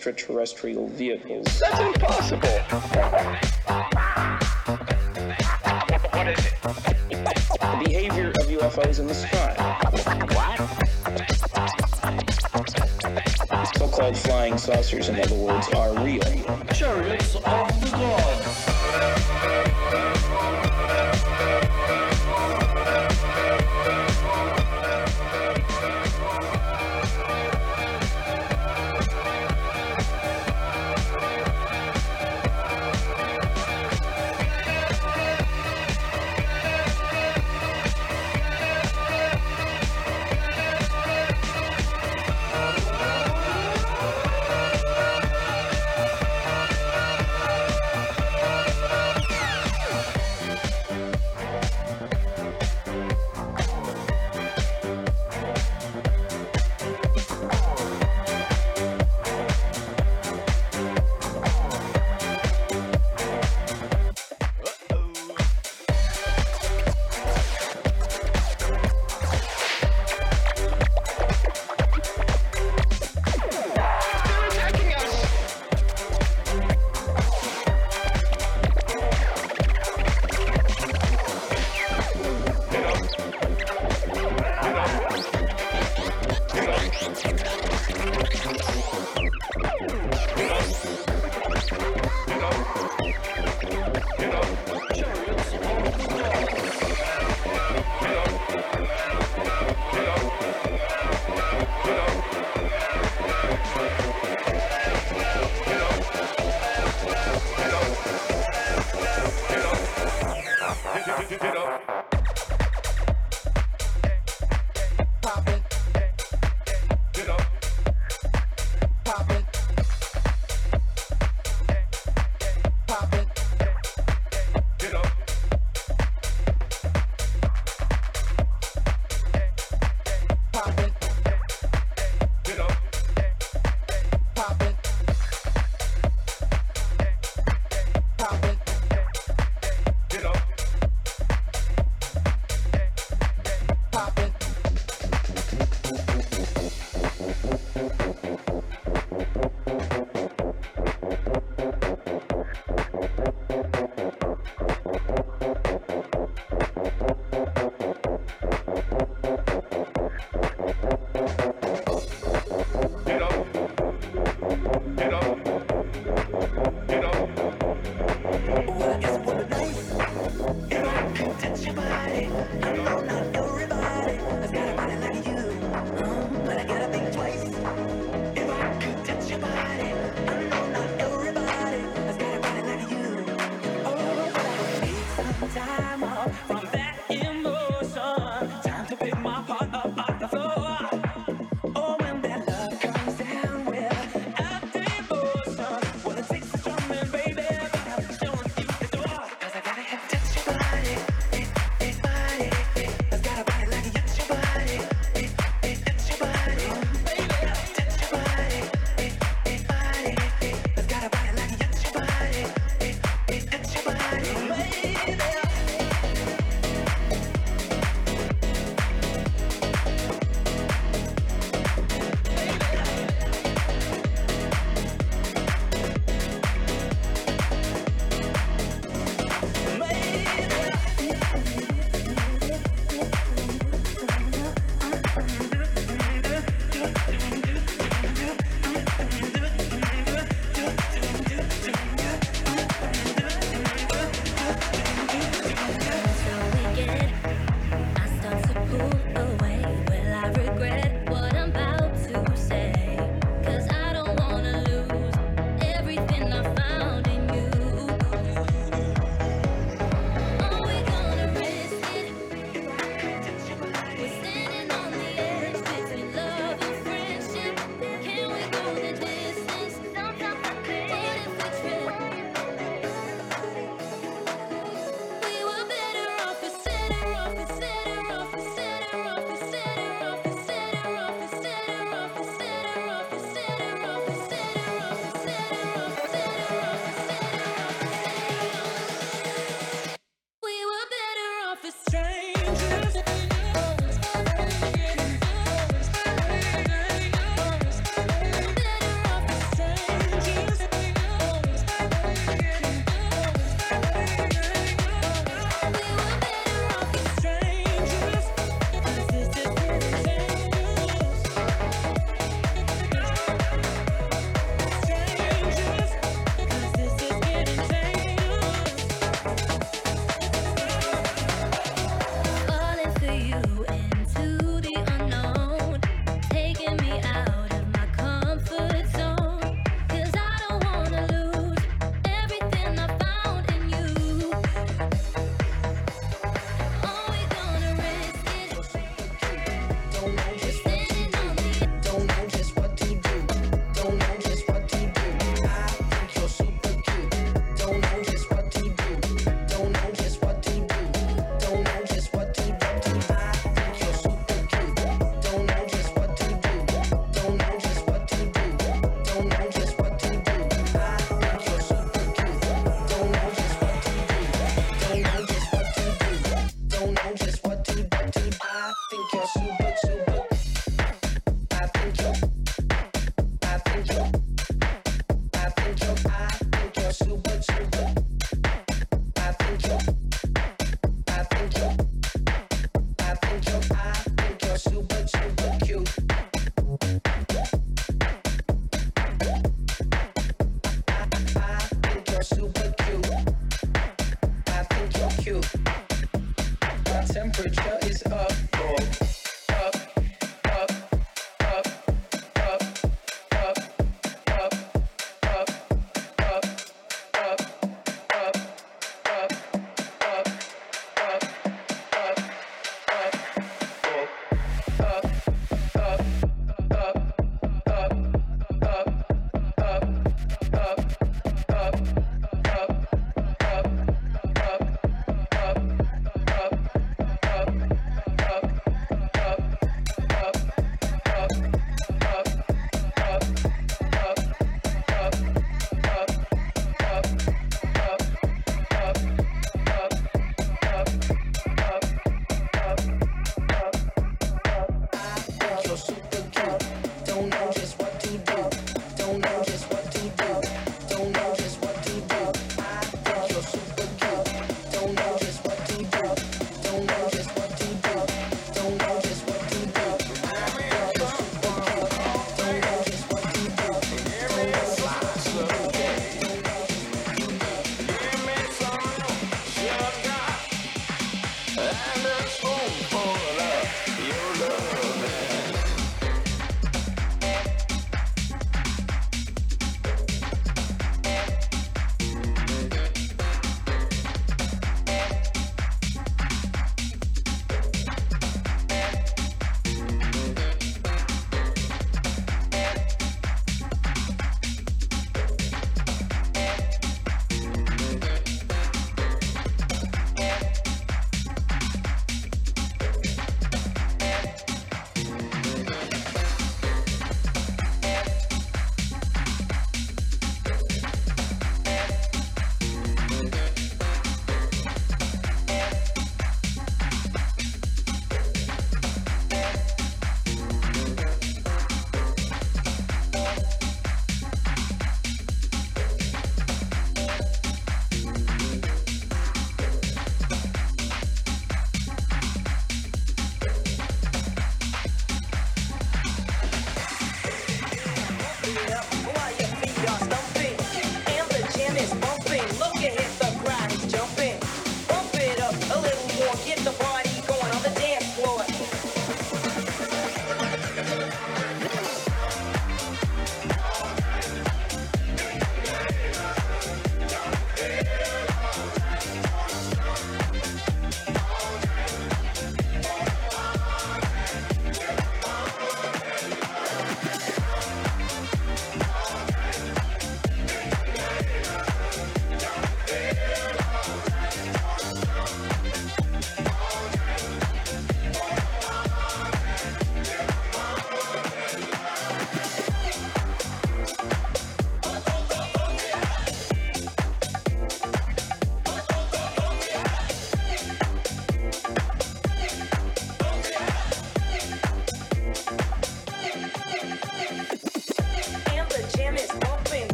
Extraterrestrial vehicles. That's impossible. What is it? The behavior of UFOs in the sky. What? So-called flying saucers, in other words, are real. Chariots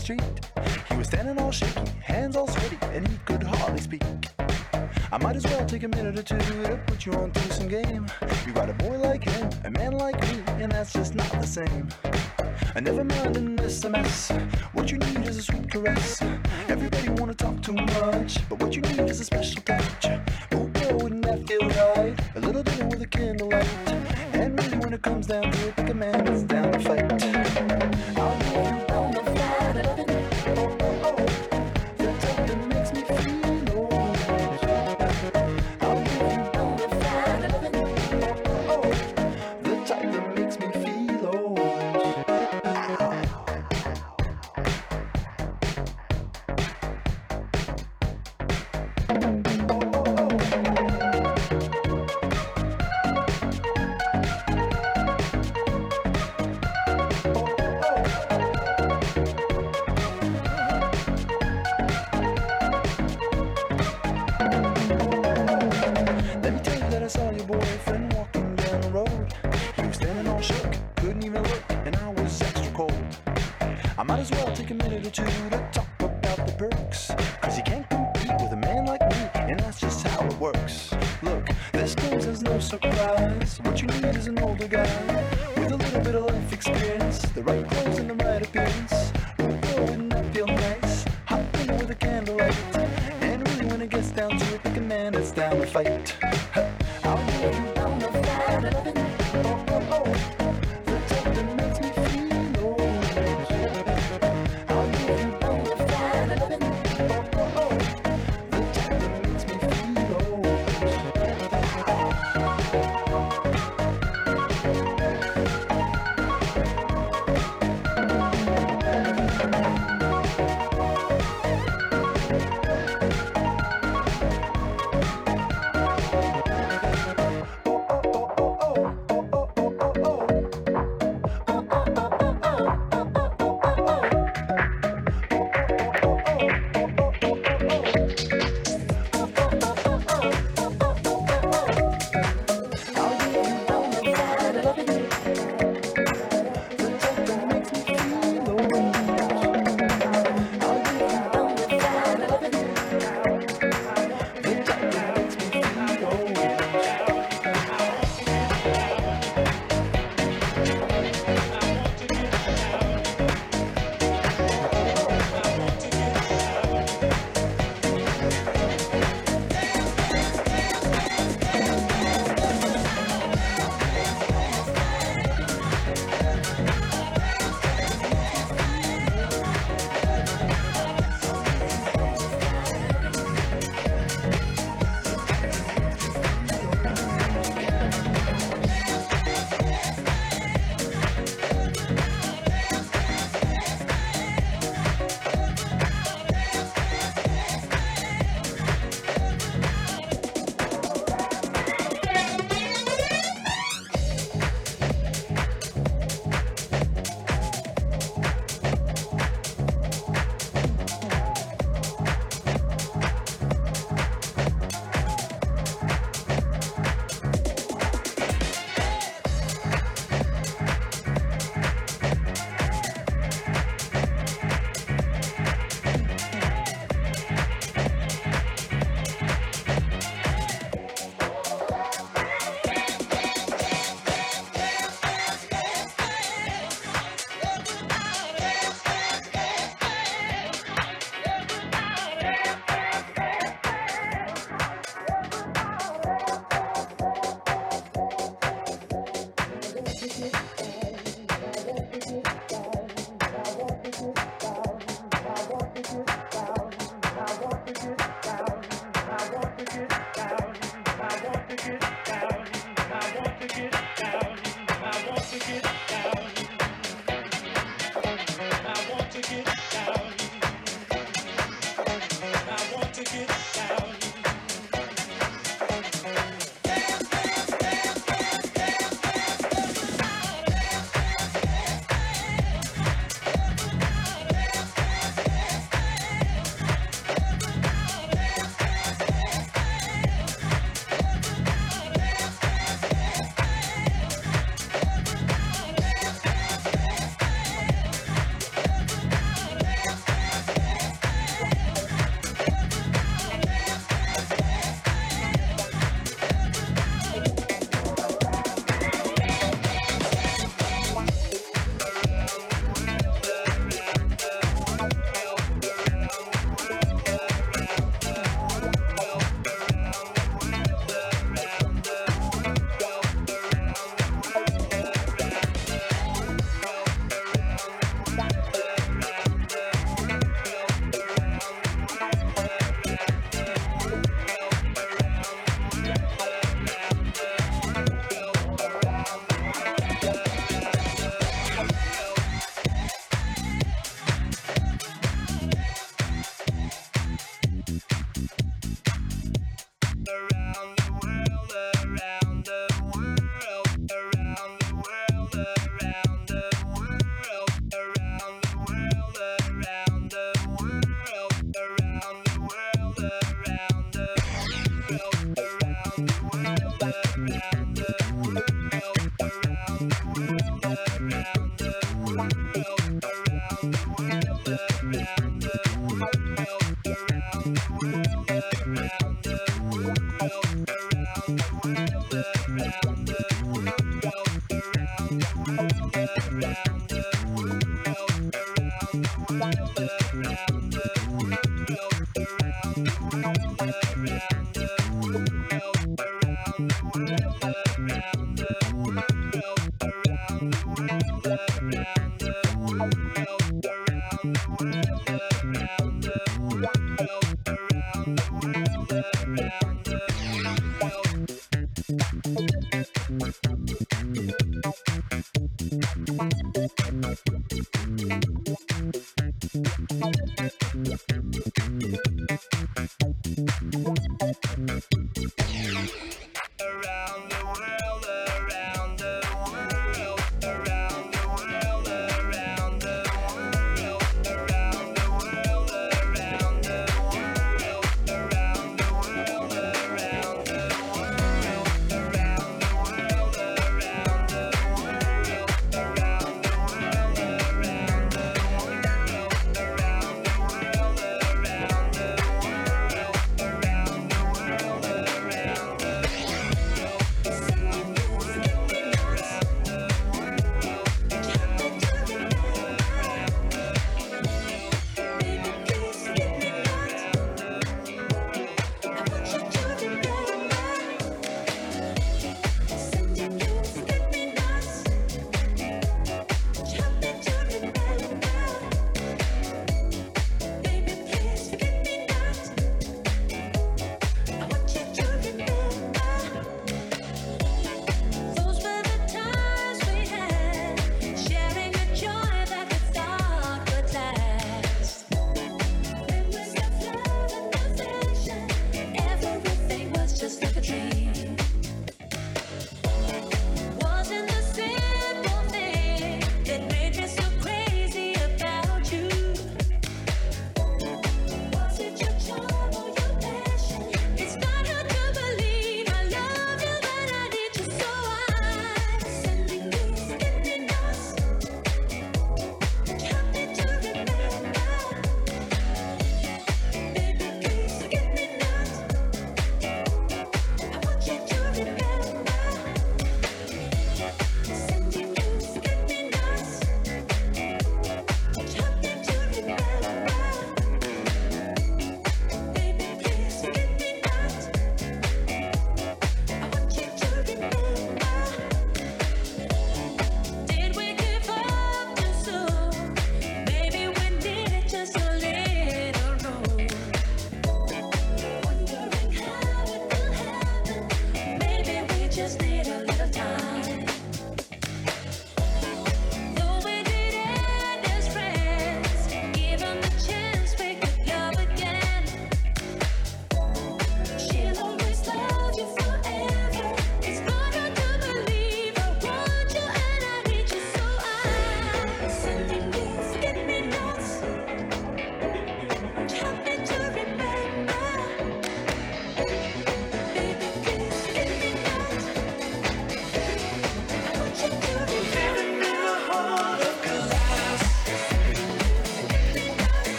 street. He was standing all shaky, hands all sweaty, and he could hardly speak. I might as well take a minute or two to put you on through some game. You got a boy like him, a man like me, and that's just not the same. And never mind unless a mess. What you need is a sweet caress. Everybody wanna talk too much, but what you need is a special touch. Oh boy, wouldn't that feel right? A little dinner with a candlelight. And really, when it comes down to it, pick a man that's down to fight. Need is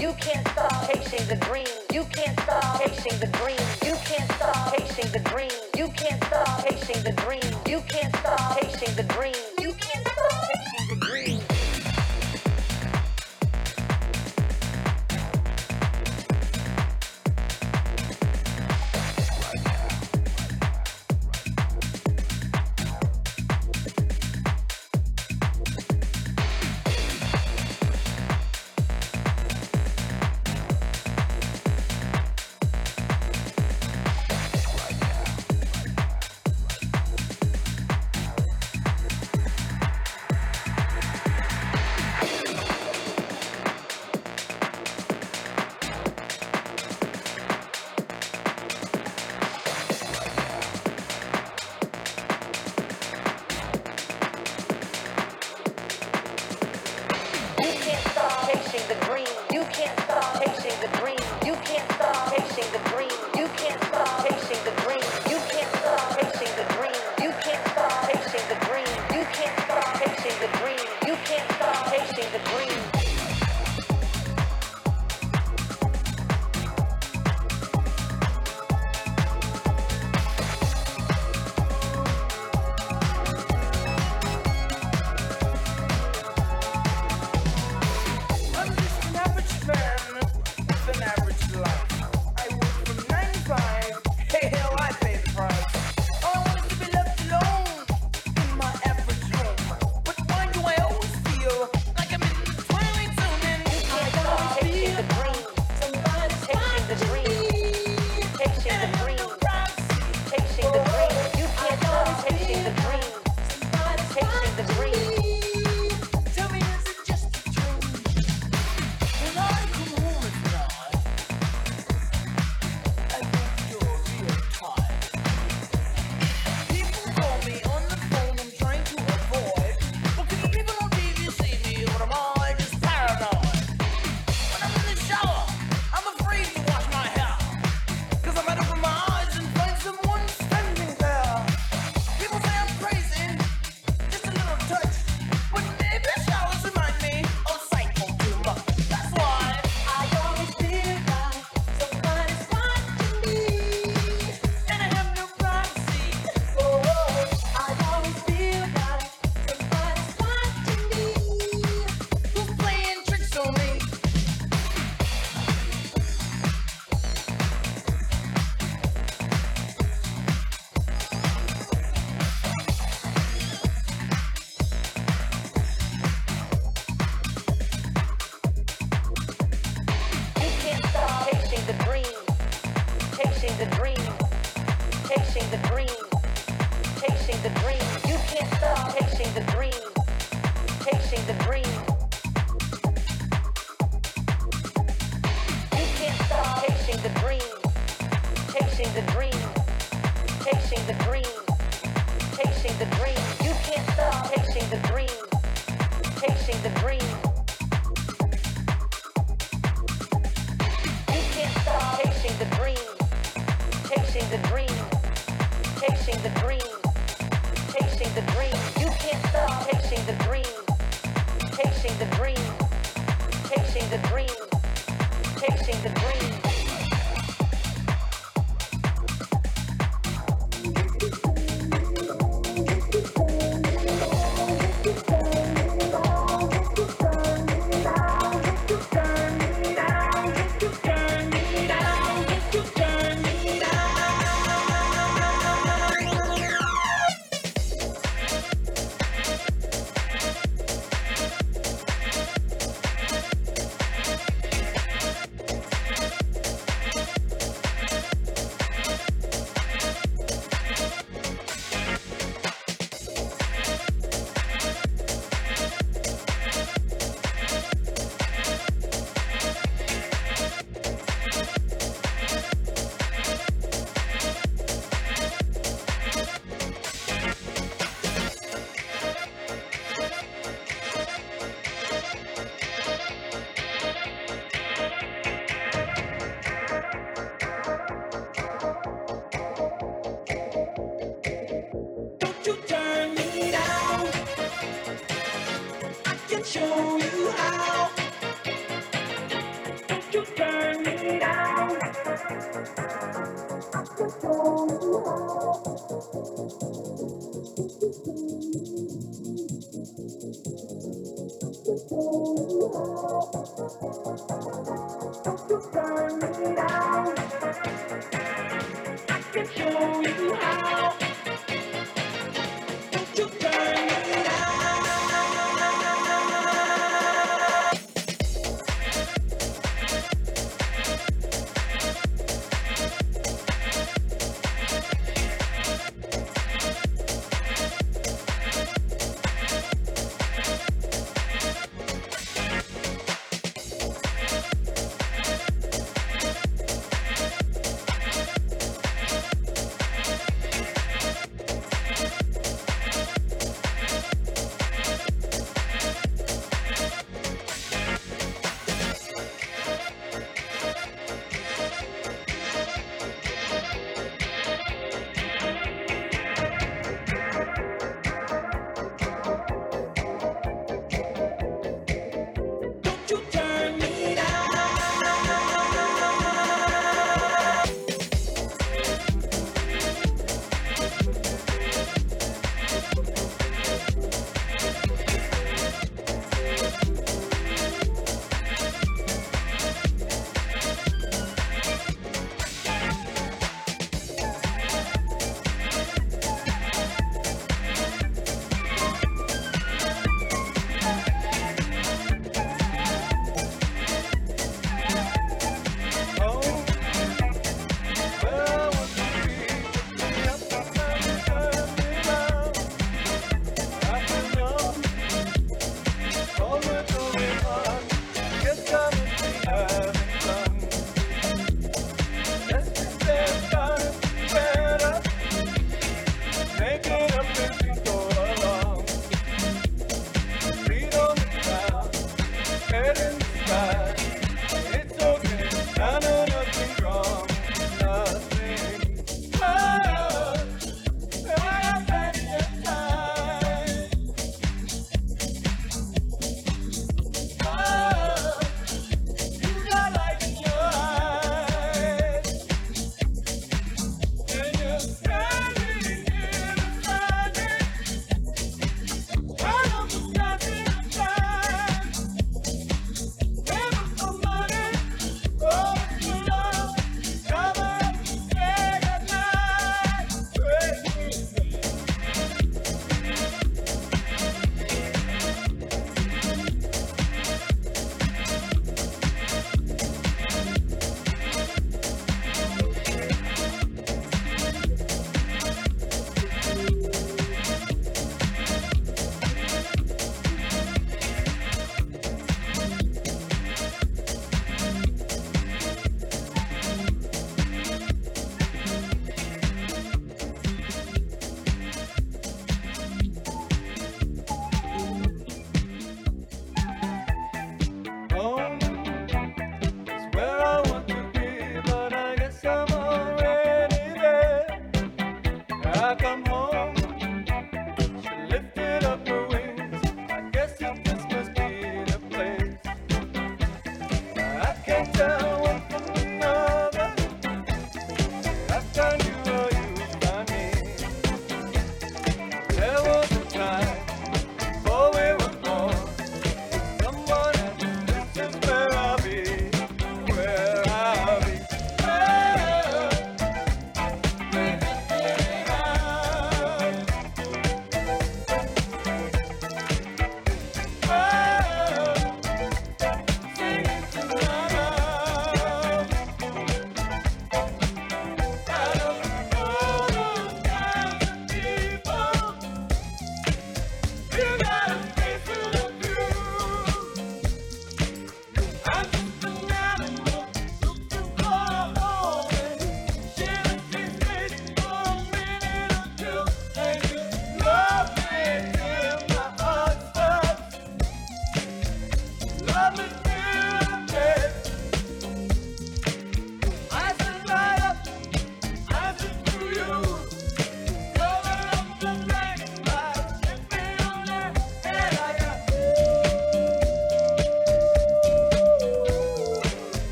You can't stop chasing the dream. You can't stop chasing the dream.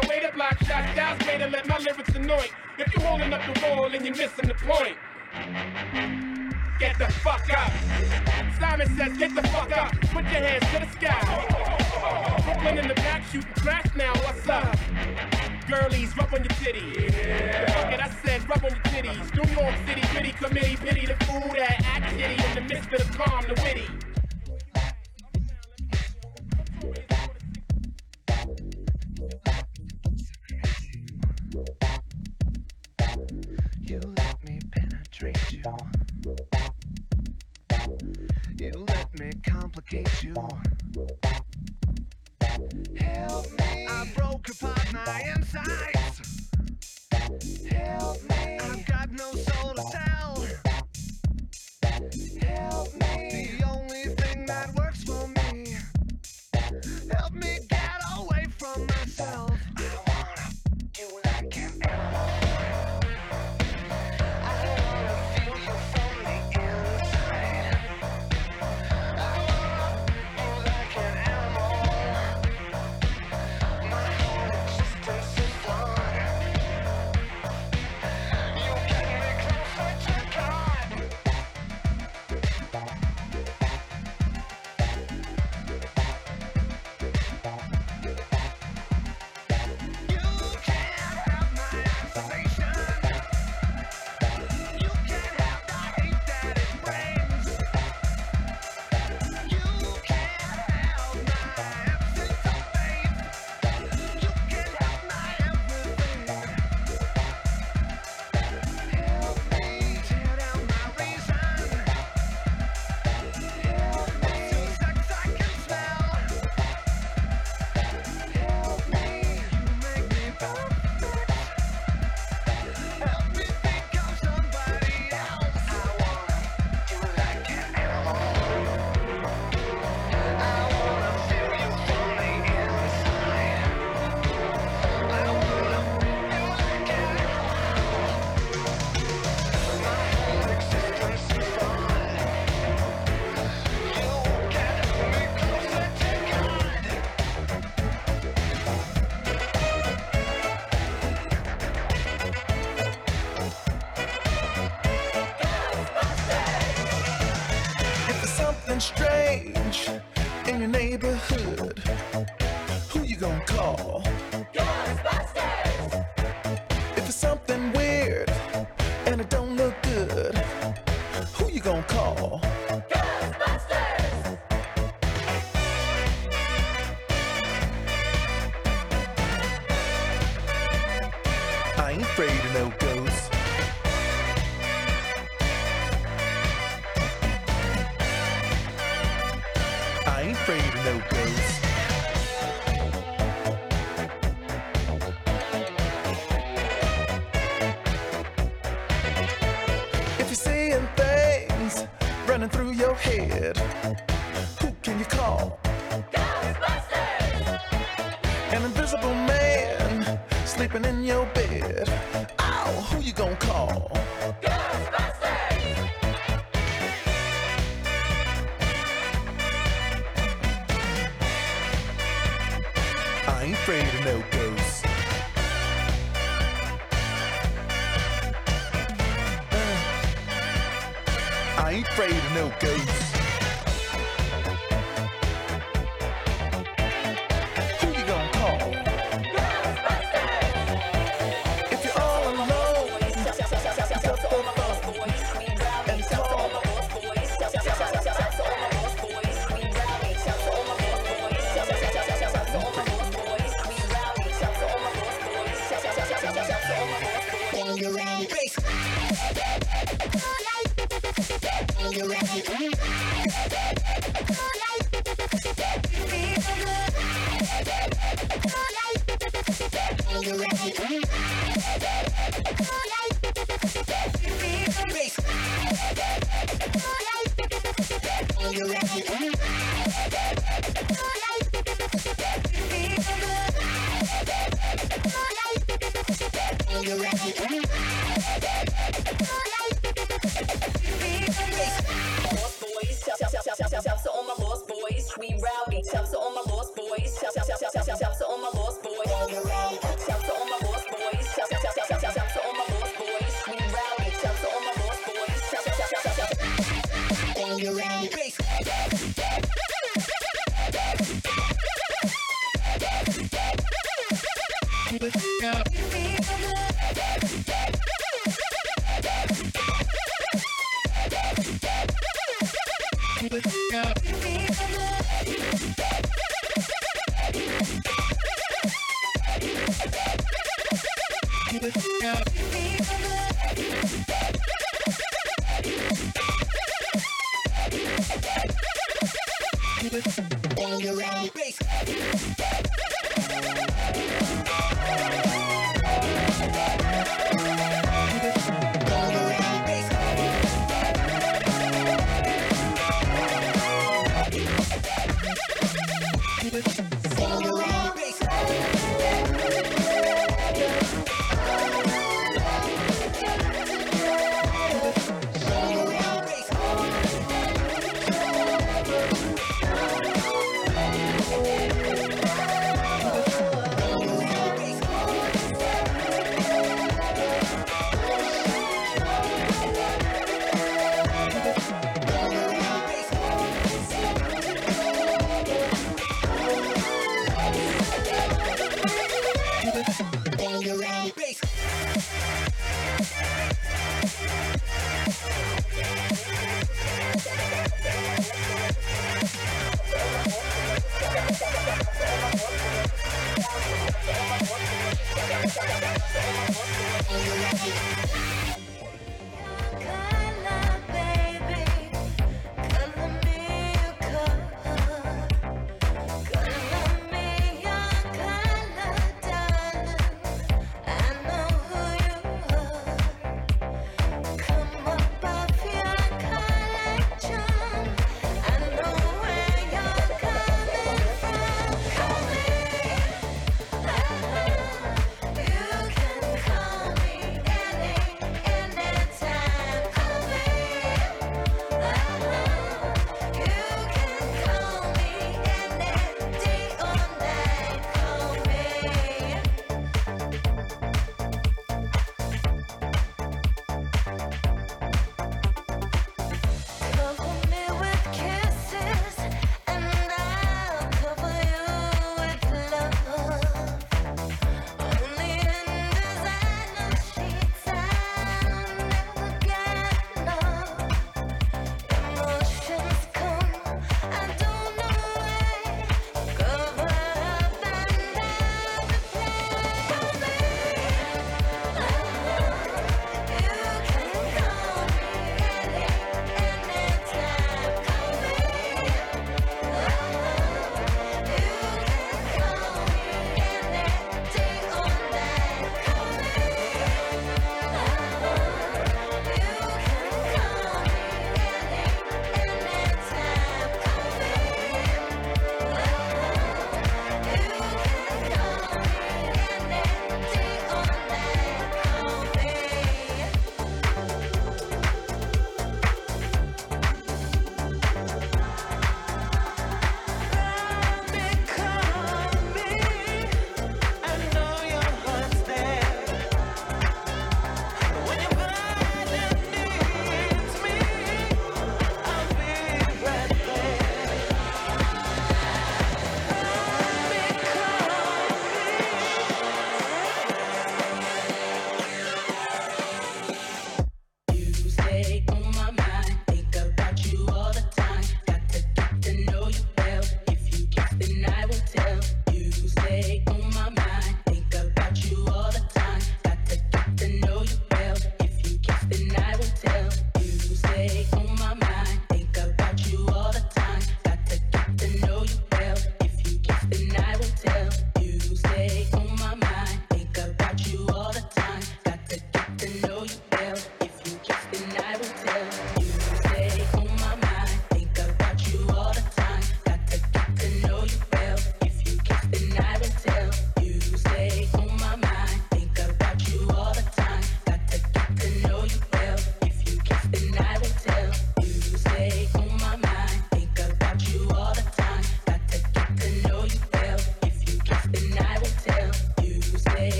the way to block shots, God's way to let my lyrics anoint. If you holding up the wall and you're missing the point, get the fuck up. Simon says, get the fuck up. Put your hands to the sky. Brooklyn in the back shooting crack now. What's up? Girlies, rub on your titties. Yeah. Fuck it, I said, rub on your titties. New York City, pity committee, pity the fool that act kitty in the midst of the calm, the witty. You let me penetrate you. You let me complicate you. Help me. I broke apart my insides. Help me. I've got no soul to sell. Help me. The only thing that works for me. Help me get away from myself.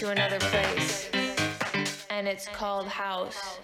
To another place. And it's called house.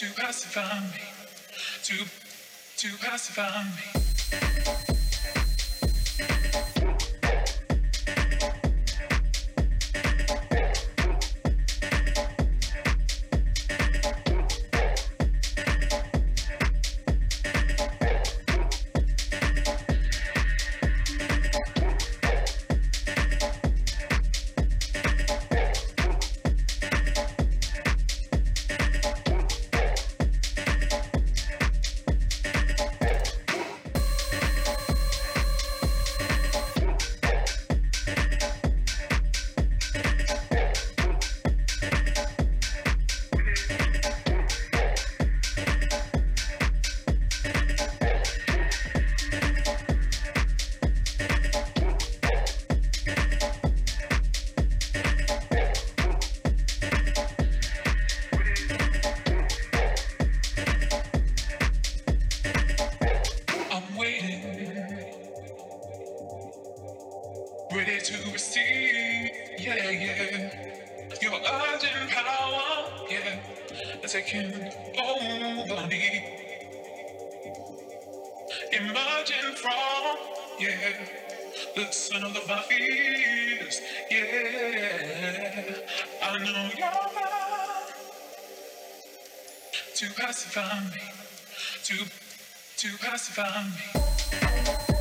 to pacify me, to to pacify me. Taking over me. emerging from, yeah, the son of the virus, yeah. I know you're mine to pacify me, to to pacify me.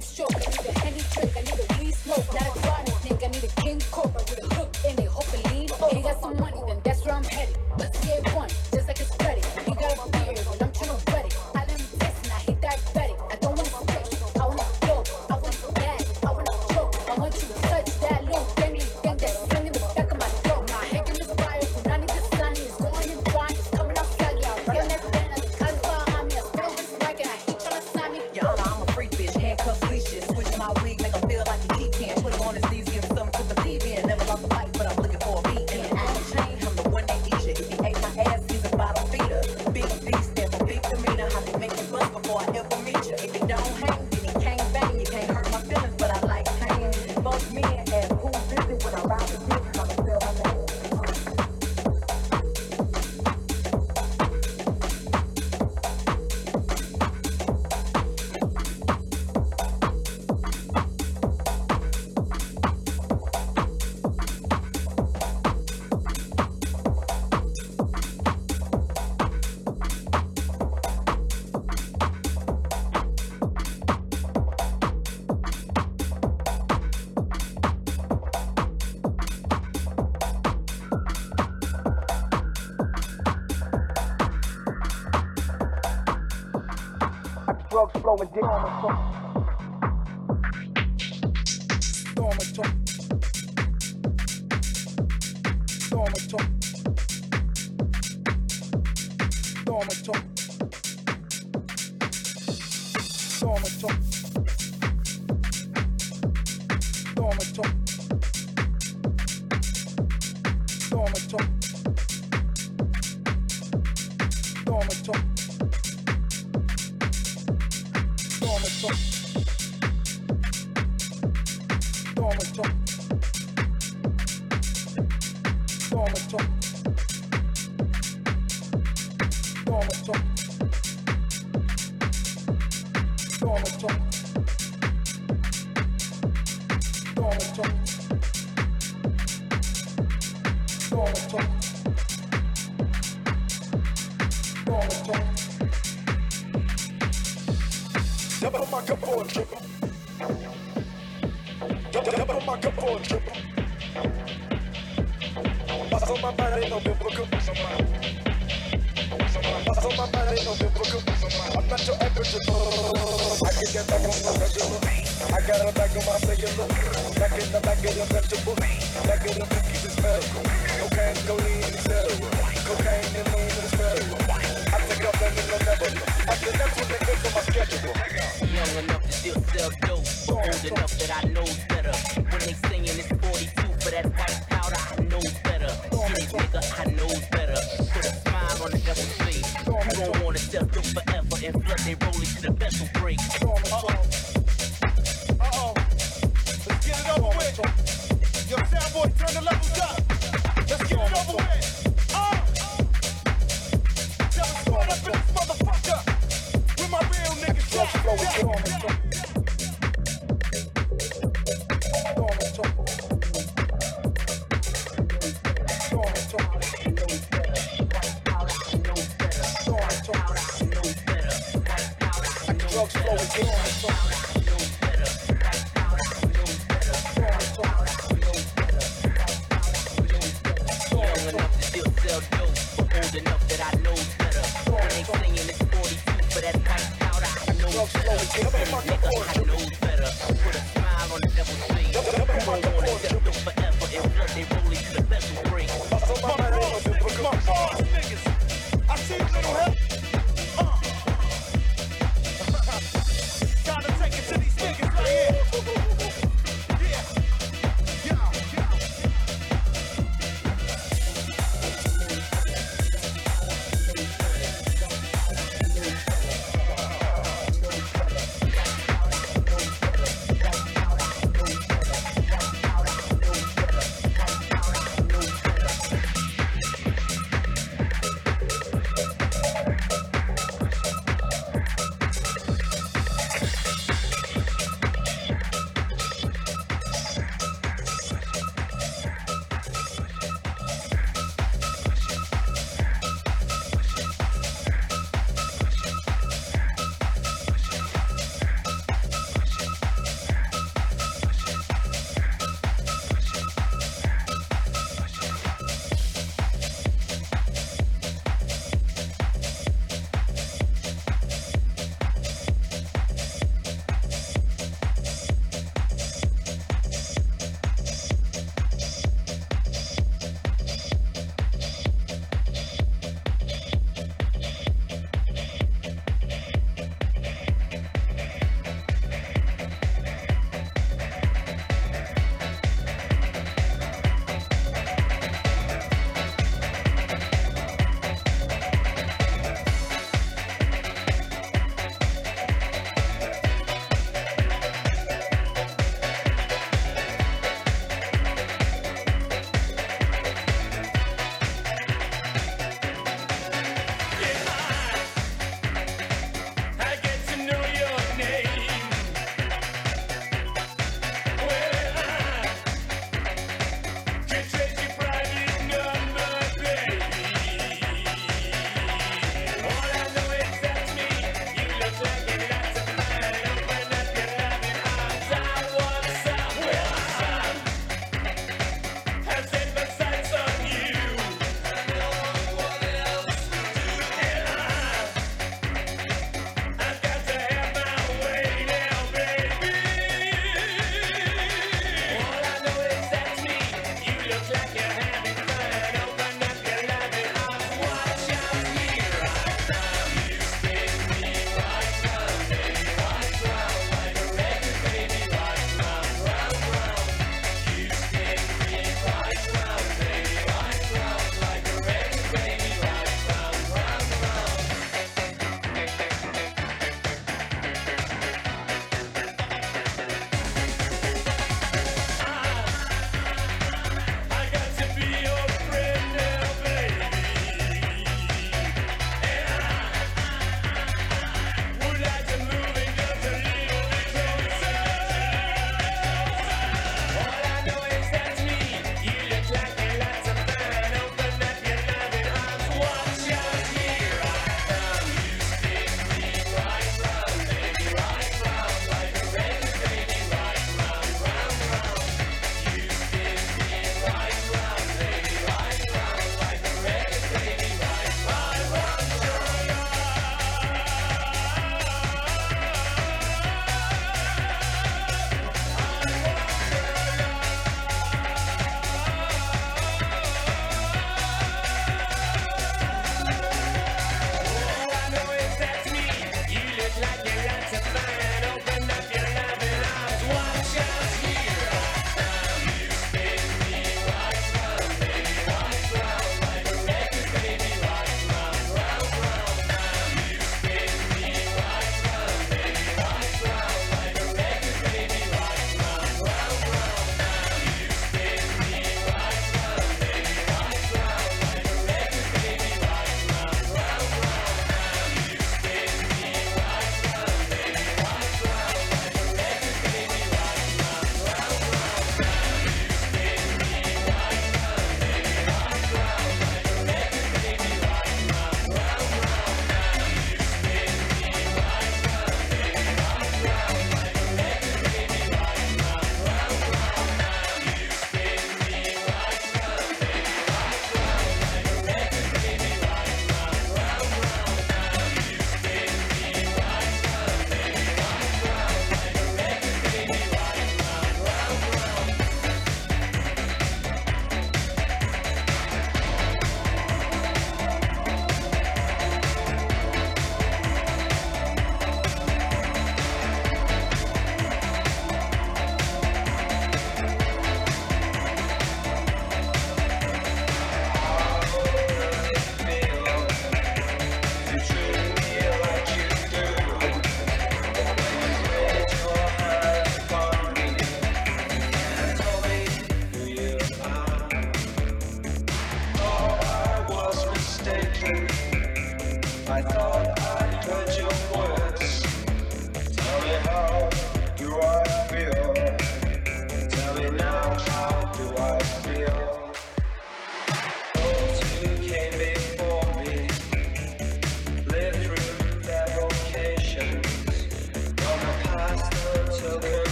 Stroke. get on the phone.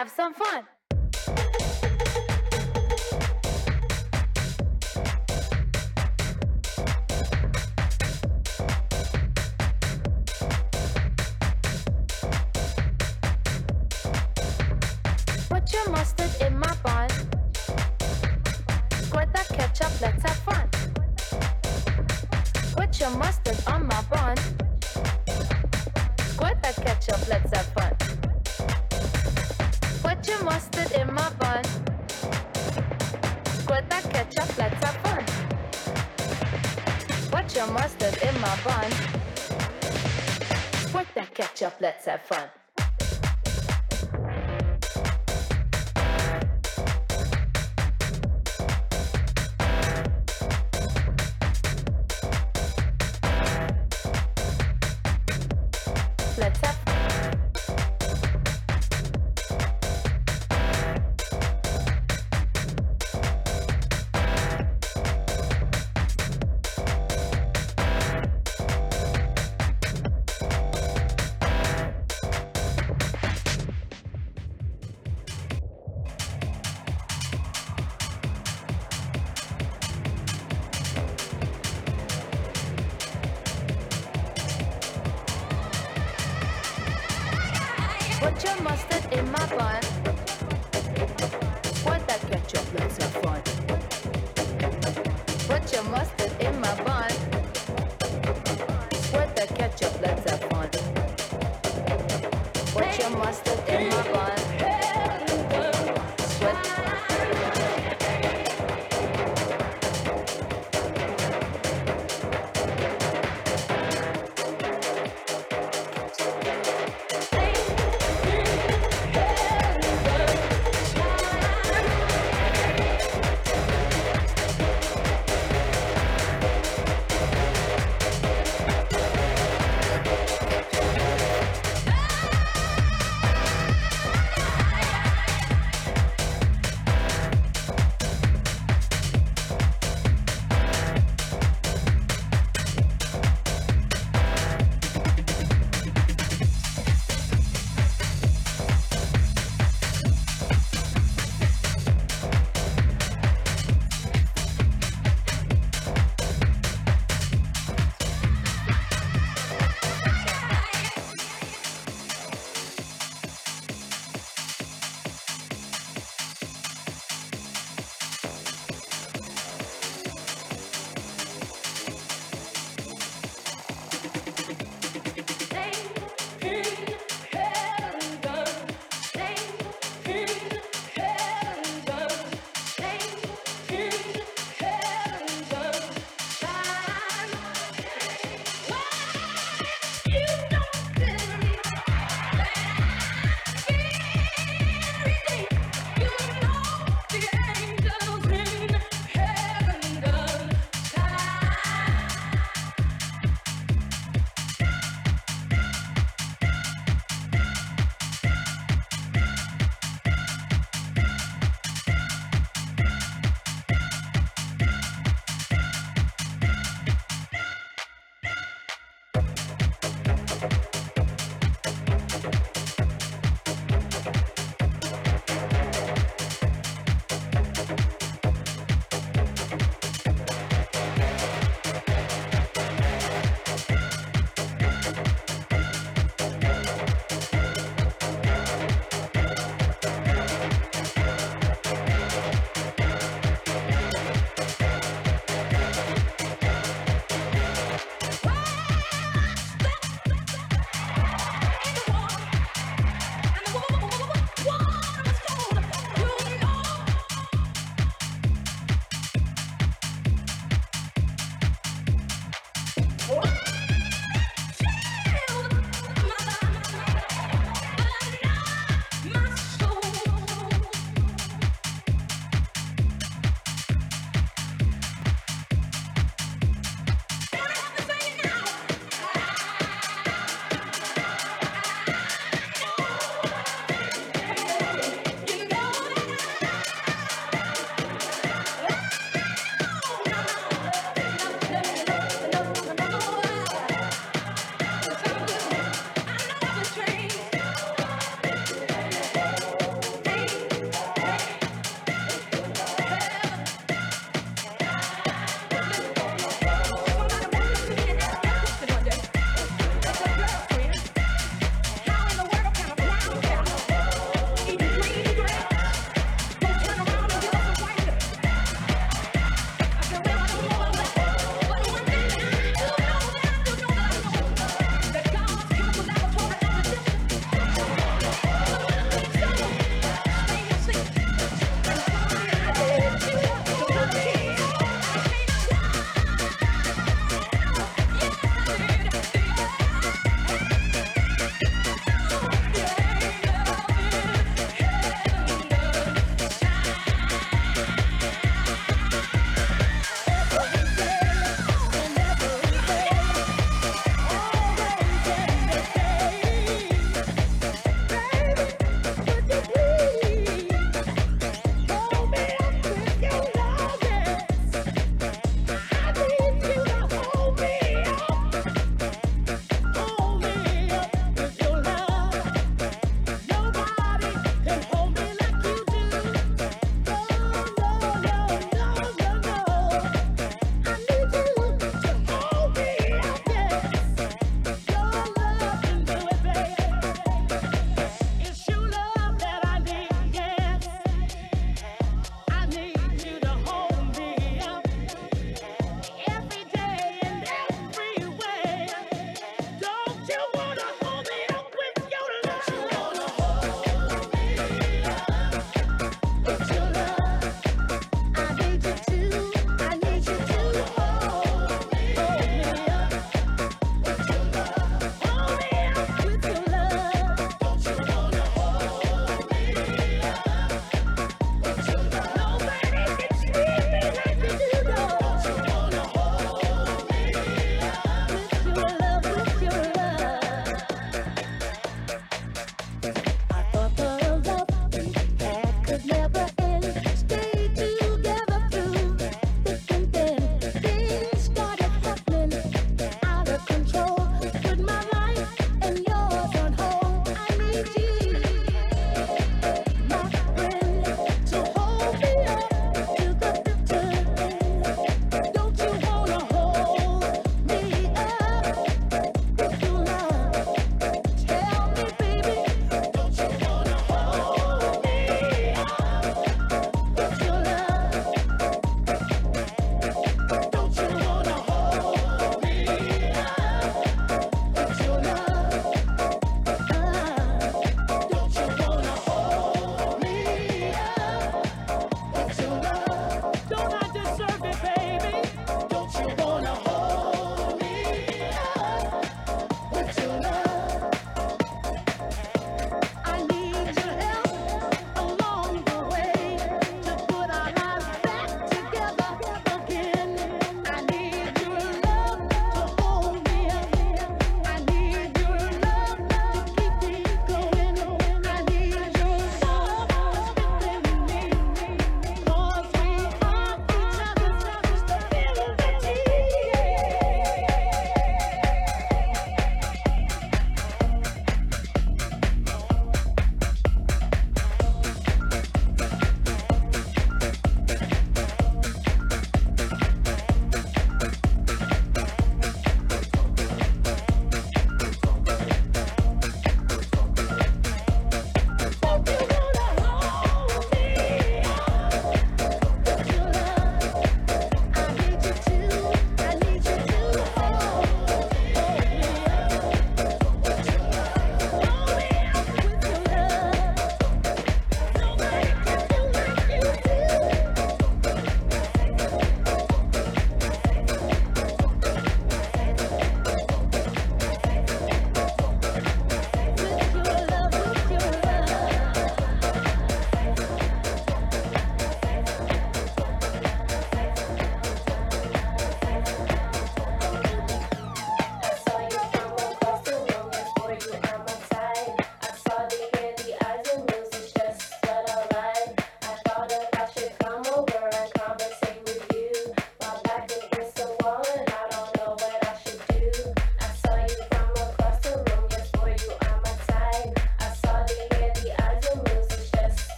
Have some fun.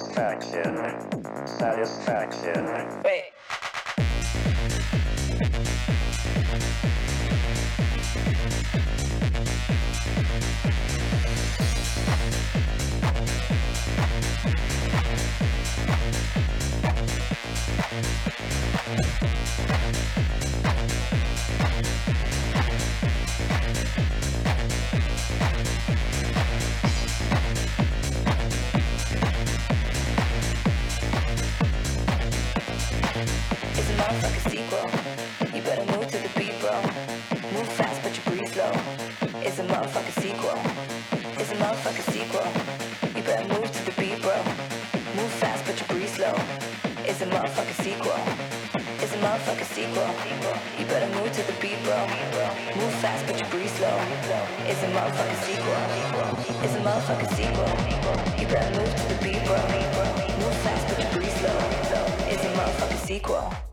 Satisfaction. Satisfaction. like a sequel. You better move to the beat, bro. Move fast, but you breathe slow. It's a motherfucking sequel. It's a motherfucking sequel. You better move to the beat, bro. Move fast, but you breathe slow. It's a motherfucking sequel.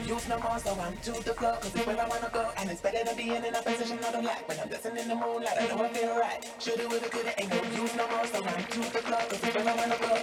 don't use no more, so I'm to the club, cause it's where I wanna go. And it's better than being in a position I don't like. When I'm dancing in the moonlight, I know I feel right. Should've, would've, could've, ain't no use no more, so I'm to the club, cause it's where I wanna go.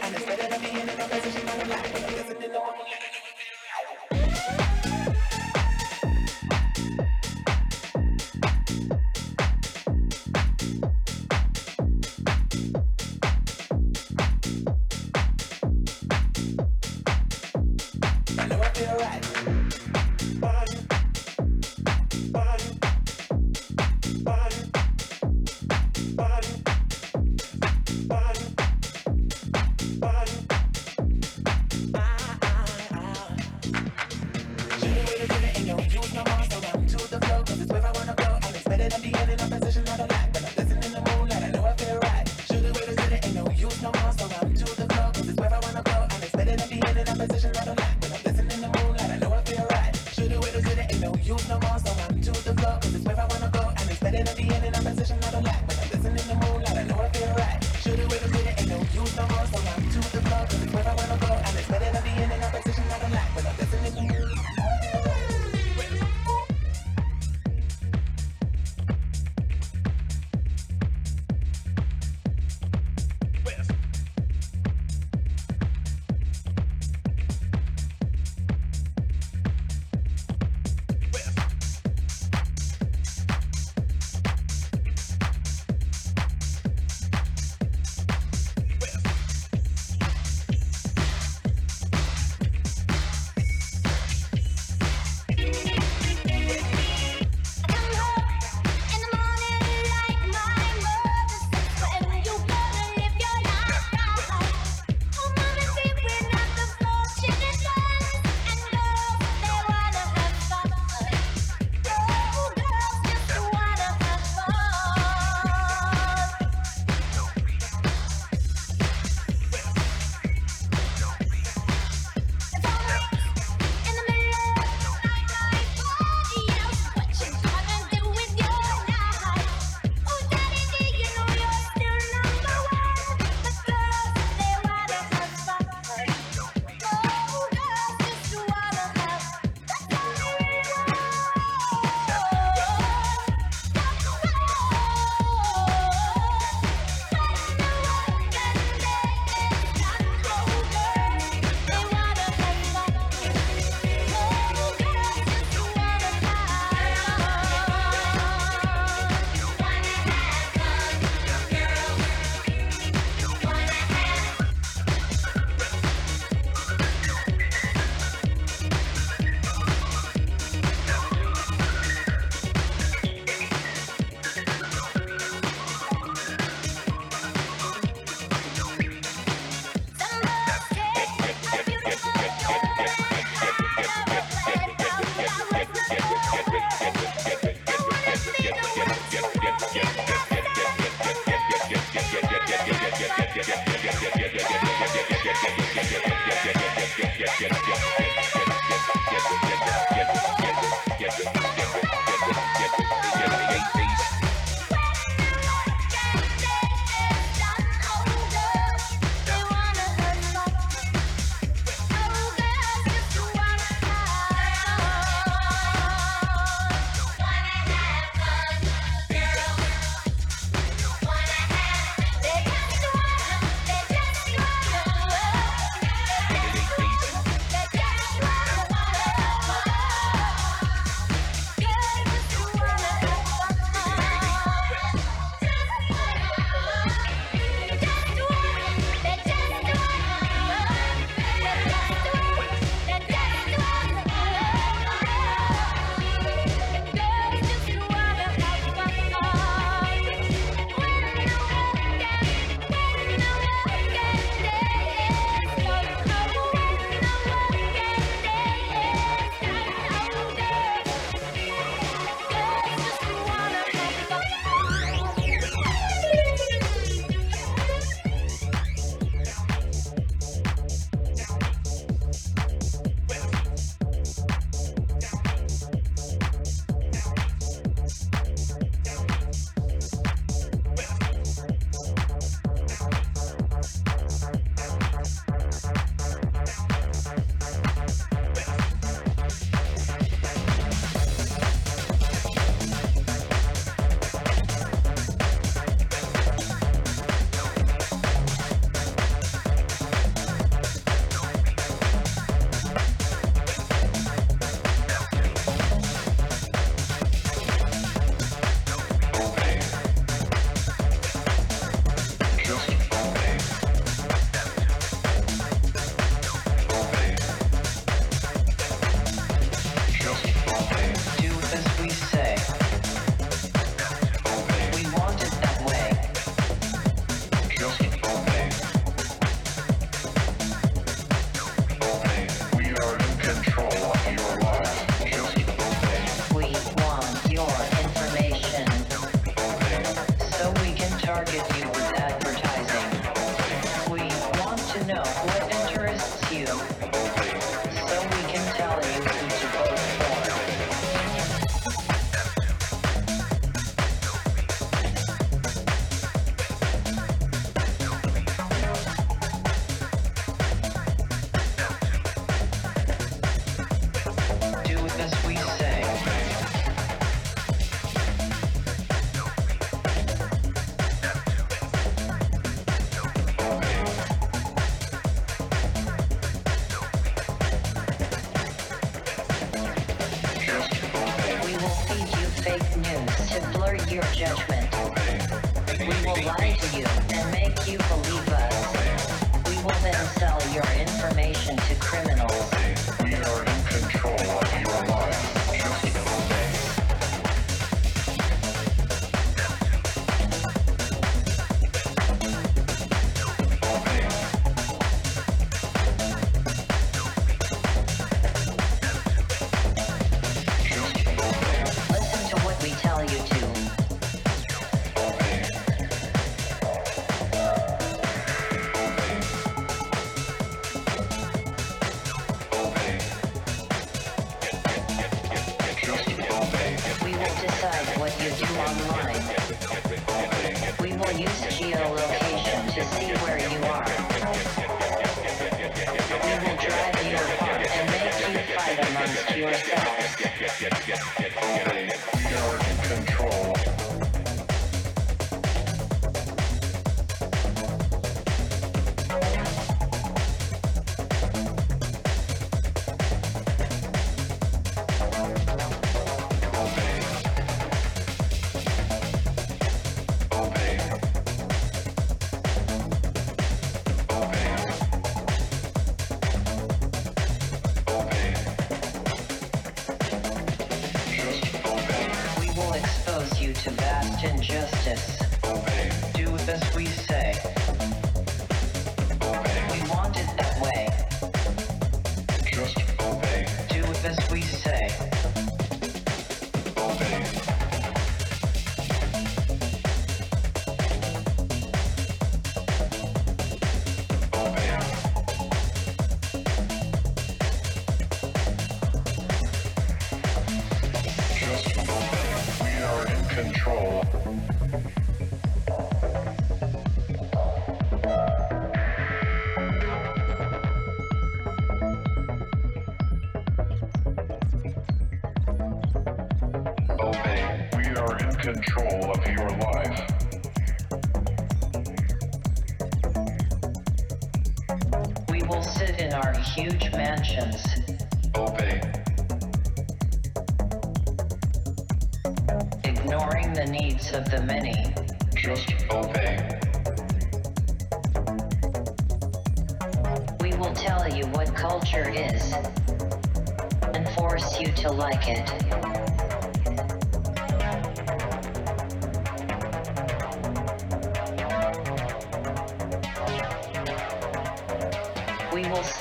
like it.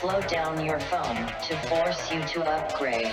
slow down your phone to force you to upgrade.